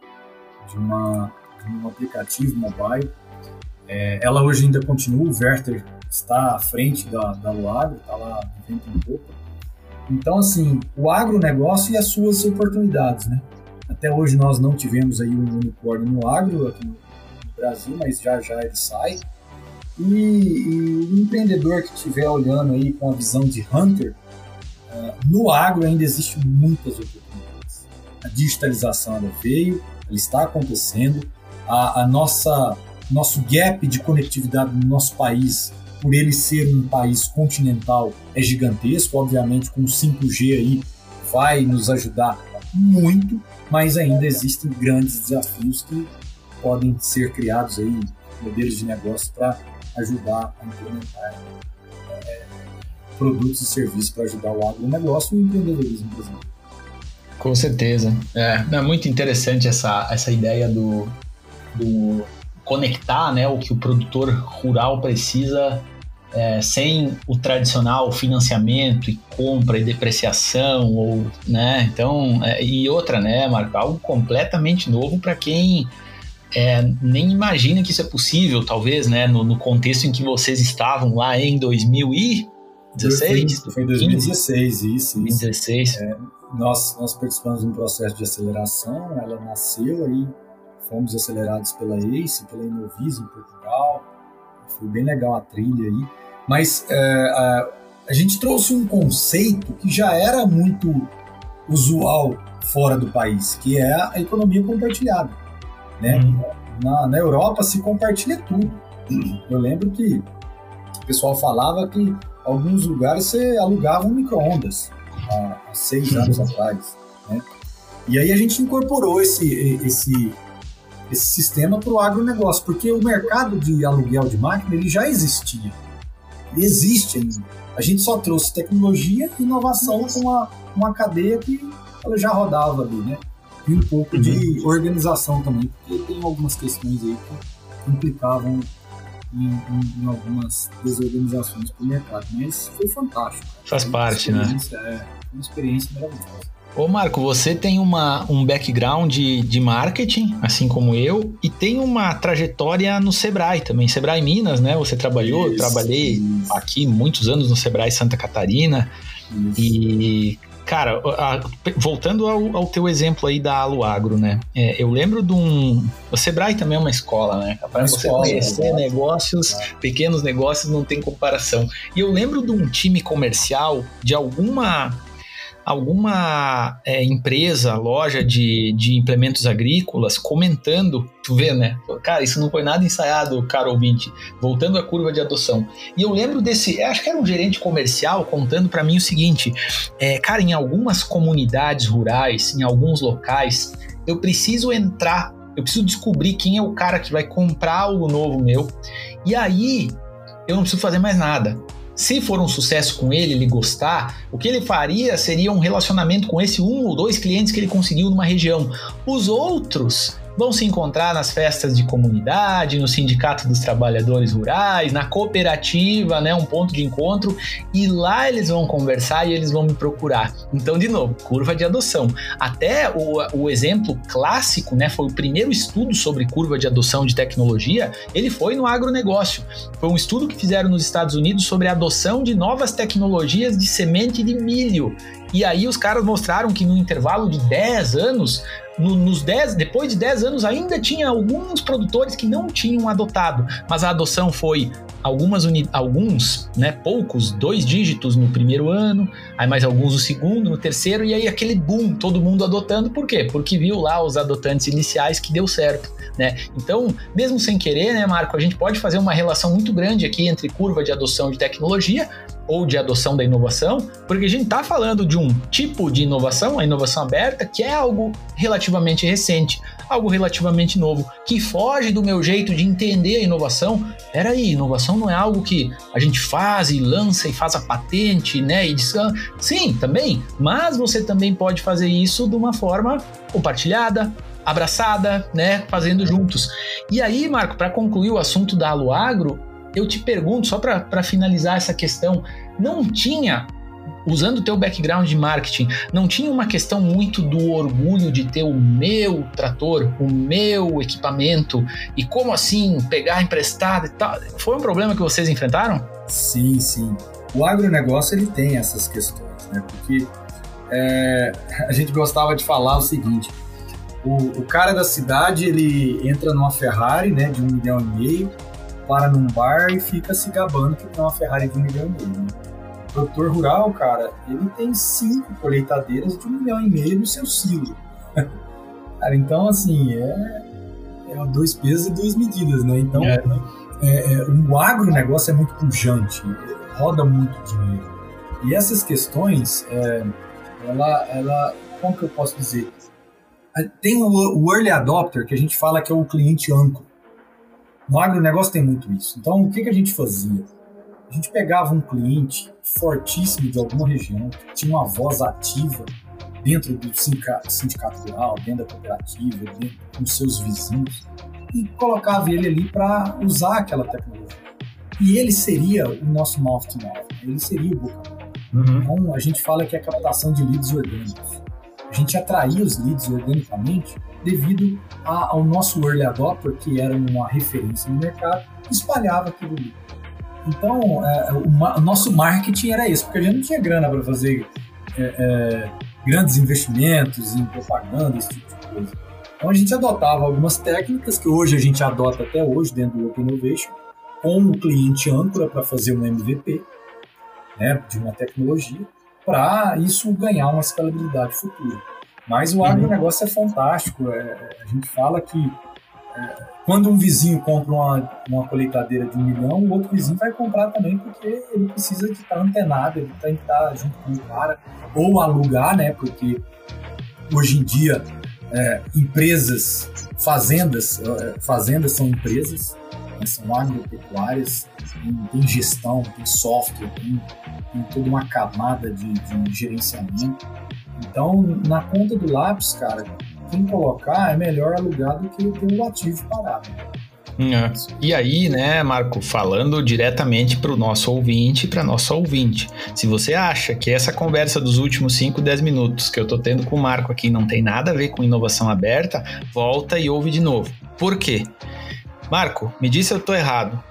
de uma um aplicativo mobile. É, ela hoje ainda continua, o Werther está à frente da, da Luagro, está lá vivendo um pouco. Então, assim, o agronegócio e as suas oportunidades, né? Até hoje nós não tivemos aí um unicórnio no agro aqui no, Brasil, mas já já ele sai. E, e o empreendedor que estiver olhando aí com a visão de hunter, uh, no agro ainda existem muitas oportunidades. A digitalização ela veio, ela está acontecendo, a, a nossa nosso gap de conectividade no nosso país, por ele ser um país continental, é gigantesco. Obviamente, com o 5G aí vai nos ajudar muito, mas ainda existem grandes desafios que podem ser criados aí, modelos de negócio para ajudar a implementar é, produtos e serviços para ajudar o agronegócio e o empreendedorismo brasileiro. Com certeza. É, é muito interessante essa, essa ideia do, do conectar né, o que o produtor rural precisa é, sem o tradicional financiamento e compra e depreciação ou né então é, e outra né Marco algo completamente novo para quem é, nem imagina que isso é possível talvez né no, no, contexto em que vocês estavam lá em 2016 foi, em 2016 isso, 2016 é, nós nós participamos de um processo de aceleração ela nasceu aí fomos acelerados pela ACE, pela Inovis em Portugal. Foi bem legal a trilha aí. Mas é, a, a gente trouxe um conceito que já era muito usual fora do país, que é a economia compartilhada. Né? Uhum. Na, na Europa se compartilha tudo. Eu lembro que o pessoal falava que alguns lugares você alugava um micro-ondas há, seis anos atrás. Né? E aí a gente incorporou esse, esse, esse sistema para o agronegócio, porque o mercado de aluguel de máquina ele já existia. Existe ainda. A gente só trouxe tecnologia e inovação com uma, uma cadeia que ela já rodava ali, né? E um pouco uhum. de organização também, porque tem algumas questões aí que implicavam em, em, em algumas desorganizações para o mercado. Mas foi fantástico. Faz parte, né? É uma experiência maravilhosa. Ô Marco, você tem uma, um background de, de marketing, assim como eu, e tem uma trajetória no Sebrae também. Sebrae Minas, né? Você trabalhou, isso, eu trabalhei isso. aqui muitos anos no Sebrae Santa Catarina. Isso. E, cara, a, voltando ao, ao, teu exemplo aí da Aluagro, né? É, eu lembro de um. O Sebrae também é uma escola, né? Para você escola, conhecer é negócios, pequenos negócios, não tem comparação. E eu lembro de um time comercial de alguma alguma é, empresa, loja de, de implementos agrícolas comentando, tu vê, né? Cara, isso não foi nada ensaiado, caro ouvinte, voltando à curva de adoção. E eu lembro desse, acho que era um gerente comercial contando para mim o seguinte: é, cara, em algumas comunidades rurais, em alguns locais, eu preciso entrar, eu preciso descobrir quem é o cara que vai comprar algo novo meu, e aí eu não preciso fazer mais nada. Se for um sucesso com ele, ele gostar, o que ele faria seria um relacionamento com esse um ou dois clientes que ele conseguiu numa região. Os outros vão se encontrar nas festas de comunidade, no sindicato dos trabalhadores rurais, na cooperativa, né, um ponto de encontro, e lá eles vão conversar e eles vão me procurar. Então, de novo, curva de adoção. Até o, o exemplo clássico, né, foi o primeiro estudo sobre curva de adoção de tecnologia, ele foi no agronegócio. Foi um estudo que fizeram nos Estados Unidos sobre a adoção de novas tecnologias de semente de milho. E aí os caras mostraram que no intervalo de 10 anos, no, nos 10, depois de 10 anos, ainda tinha alguns produtores que não tinham adotado, mas a adoção foi algumas uni, alguns, né, poucos, dois dígitos no primeiro ano, aí mais alguns no segundo, no terceiro, e aí aquele boom, todo mundo adotando, por quê? Porque viu lá os adotantes iniciais que deu certo, né? Então, mesmo sem querer, né, Marco, a gente pode fazer uma relação muito grande aqui entre curva de adoção de tecnologia ou de adoção da inovação, porque a gente está falando de um tipo de inovação, a inovação aberta, que é algo relativamente recente, algo relativamente novo, que foge do meu jeito de entender a inovação. Peraí, inovação não é algo que a gente faz e lança e faz a patente, né? E diz, ah, sim, também, mas você também pode fazer isso de uma forma compartilhada, abraçada, né? Fazendo juntos. E aí, Marco, para concluir o assunto da Aluagro, eu te pergunto, só para finalizar essa questão, não tinha usando o teu background de marketing, não tinha uma questão muito do orgulho de ter o meu trator, o meu equipamento e como assim pegar emprestado e tal? Foi um problema que vocês enfrentaram? Sim, sim. O agronegócio ele tem essas questões, né? Porque é, a gente gostava de falar o seguinte: o, o cara da cidade ele entra numa Ferrari, né, de um milhão e meio para num bar e fica se gabando que tem uma Ferrari de um milhão e meio. Né? O produtor rural, cara, ele tem cinco colheitadeiras de um milhão e meio no seu silo. cara, então, assim, é, é dois pesos e duas medidas, né? Então, é. É, é, o agronegócio é muito pujante, roda muito dinheiro. E essas questões, é, ela, ela, como que eu posso dizer? Tem o, o early adopter, que a gente fala que é o cliente âncora. No agronegócio tem muito isso. Então, o que, que a gente fazia? A gente pegava um cliente fortíssimo de alguma região, que tinha uma voz ativa dentro do sindicato, rural, dentro da cooperativa, dentro com seus vizinhos, e colocava ele ali para usar aquela tecnologia. E ele seria o nosso mouth to mouth, ele seria o boca uhum. Então, a gente fala que é a captação de leads orgânicos. A gente atraía os leads organicamente devido a, ao nosso early adopter, que era uma referência no mercado, espalhava aquilo ali. Então, é, o, o, nosso marketing era esse, porque a gente não tinha grana para fazer é, é, grandes investimentos em propaganda, esse tipo de coisa. Então, a gente adotava algumas técnicas que hoje a gente adota até hoje dentro do Open Innovation, com o cliente âncora para fazer um MVP né, de uma tecnologia, para isso ganhar uma escalabilidade futura. Mas o uhum. agronegócio é fantástico. É, a gente fala que é, quando um vizinho compra uma, uma colheitadeira de um milhão, o outro vizinho vai comprar também, porque ele precisa de estar antenado, ele tem que estar junto com o cara, ou alugar, né? Porque hoje em dia, é, empresas, fazendas, é, fazendas são empresas, né, são agropecuárias, tem, tem, gestão, tem software, tem, tem toda uma camada de, de gerenciamento. Então, na ponta do lápis, cara, quem colocar é melhor alugar do que ter o ativo parado. É. E aí, né, Marco, falando diretamente para o nosso ouvinte, para nossa ouvinte, se você acha que essa conversa dos últimos 5, 10 minutos que eu estou tendo com o Marco aqui não tem nada a ver com inovação aberta, volta e ouve de novo. Por quê? Marco, me disse se eu estou errado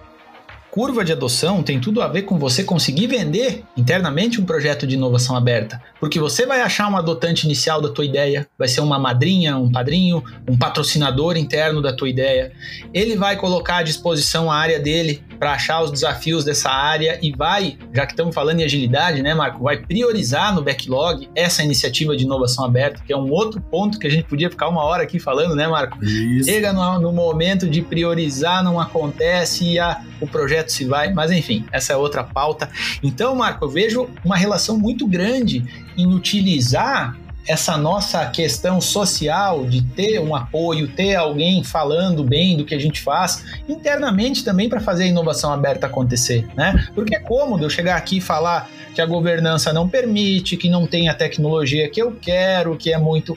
curva de adoção tem tudo a ver com você conseguir vender internamente um projeto de inovação aberta, porque você vai achar um adotante inicial da tua ideia, vai ser uma madrinha, um padrinho, um patrocinador interno da tua ideia. Ele vai colocar à disposição a área dele para achar os desafios dessa área e vai, já que estamos falando em agilidade, né, Marco, vai priorizar no backlog essa iniciativa de inovação aberta, que é um outro ponto que a gente podia ficar uma hora aqui falando, né, Marco? Isso. Chega no, no momento de priorizar, não acontece e a, o projeto projeto se vai, mas enfim, essa é outra pauta. Então, Marco, eu vejo uma relação muito grande em utilizar essa nossa questão social de ter um apoio, ter alguém falando bem do que a gente faz internamente também para fazer a inovação aberta acontecer, né? Porque é cômodo eu chegar aqui e falar que a governança não permite, que não tem a tecnologia que eu quero, que é muito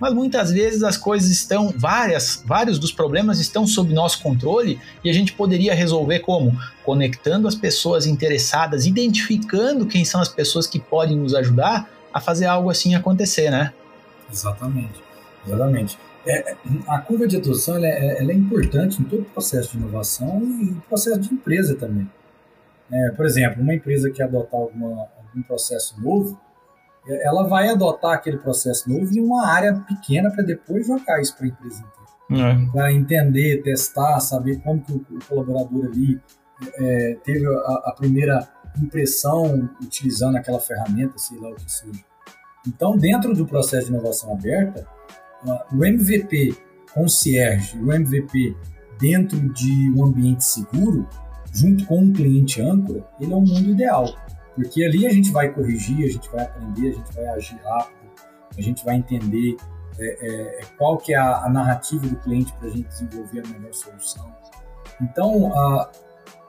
mas muitas vezes as coisas estão várias, vários dos problemas estão sob nosso controle e a gente poderia resolver como conectando as pessoas interessadas, identificando quem são as pessoas que podem nos ajudar a fazer algo assim acontecer, né? Exatamente, exatamente. É, a curva de adoção ela é, ela é, importante em todo o processo de inovação e processo de empresa também. É, por exemplo, uma empresa que adotar alguma, algum processo novo, é, ela vai adotar aquele processo novo em uma área pequena para depois jogar isso para a empresa inteira. É. Para entender, testar, saber como que o, o colaborador ali é, teve a, a primeira impressão utilizando aquela ferramenta, sei lá o que seja. Então, dentro do processo de inovação aberta, o MVP concierge, o MVP dentro de um ambiente seguro, junto com um cliente âncora, ele é um mundo ideal. Porque ali a gente vai corrigir, a gente vai aprender, a gente vai agir rápido, a gente vai entender é, é, qual que é a, a narrativa do cliente para a gente desenvolver a melhor solução. Então, a,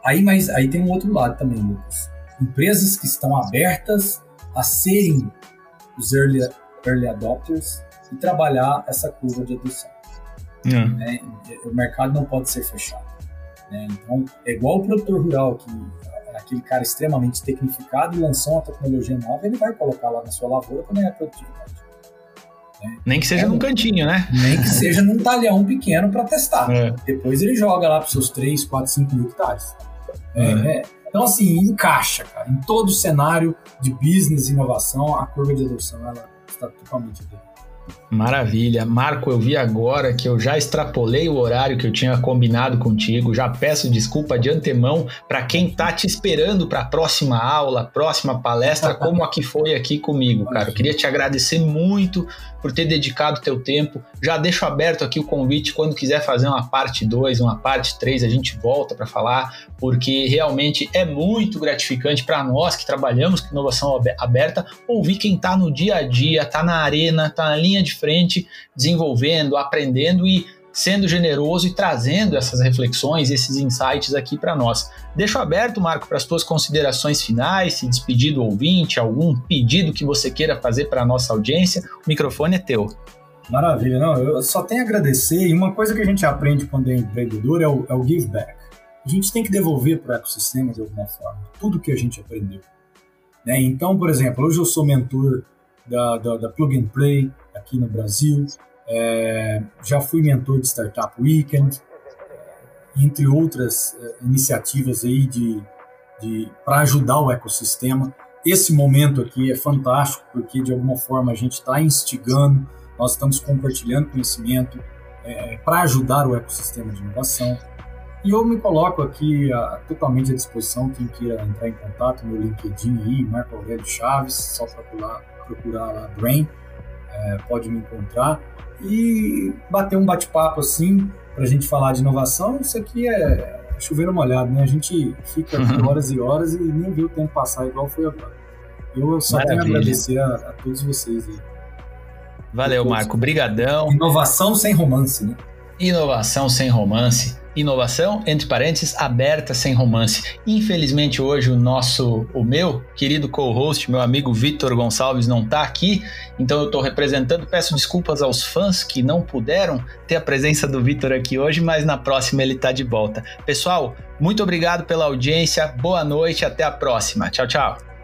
aí, mas, aí tem um outro lado também, Lucas empresas que estão abertas a serem os early, early adopters e trabalhar essa curva de adoção. Né? O mercado não pode ser fechado. Né? Então, é igual o produtor rural, que é aquele cara extremamente tecnificado e lançou uma tecnologia nova, ele vai colocar lá na sua lavoura para ganhar produtividade. Né? Nem que seja é, num cantinho, né? Nem que seja num talhão pequeno para testar. É. Depois ele joga lá para seus 3, 4, 5 mil hectares. É, é. Então, assim, encaixa, cara. Em todo o cenário de business e inovação, a curva de adoção ela está totalmente dentro. Maravilha. Marco, eu vi agora que eu já extrapolei o horário que eu tinha combinado contigo. Já peço desculpa de antemão para quem está te esperando para a próxima aula, próxima palestra, como a que foi aqui comigo, cara. Eu queria te agradecer muito por ter dedicado teu tempo. Já deixo aberto aqui o convite quando quiser fazer uma parte 2, uma parte 3, a gente volta para falar, porque realmente é muito gratificante para nós que trabalhamos com inovação aberta ouvir quem está no dia a dia, está na arena, está na linha de frente, desenvolvendo, aprendendo e sendo generoso e trazendo essas reflexões, esses insights aqui para nós. Deixo aberto, Marco, para as tuas considerações finais, se despedir do ouvinte, algum pedido que você queira fazer para a nossa audiência, o microfone é teu. Maravilha, não, eu só tenho a agradecer e uma coisa que a gente aprende quando é empreendedor é o, é o give back. A gente tem que devolver para o ecossistema de alguma forma tudo que a gente aprendeu. Né? Então, por exemplo, hoje eu sou mentor da, da, da Plug and Play aqui no Brasil, é, já fui mentor de Startup Weekend, entre outras é, iniciativas aí de, de para ajudar o ecossistema. Esse momento aqui é fantástico porque de alguma forma a gente está instigando, nós estamos compartilhando conhecimento é, para ajudar o ecossistema de inovação. E eu me coloco aqui a, totalmente à disposição, quem queira entrar em contato, meu LinkedIn aí, Marco Aurélio Chaves, só procurar, procurar lá Brain, é, pode me encontrar e bater um bate-papo assim, para a gente falar de inovação. Isso aqui é chover molhado, né? A gente fica aqui uhum. horas e horas e nem vê o tempo passar igual foi agora. Eu só Maravilha. tenho a agradecer a, a todos vocês aí. Valeu, Marco. Brigadão. Inovação sem romance, né? Inovação sem romance. Inovação, entre parênteses, aberta sem romance. Infelizmente hoje o nosso, o meu querido co-host, meu amigo Vitor Gonçalves não está aqui, então eu estou representando. Peço desculpas aos fãs que não puderam ter a presença do Vitor aqui hoje, mas na próxima ele está de volta. Pessoal, muito obrigado pela audiência, boa noite, até a próxima. Tchau, tchau.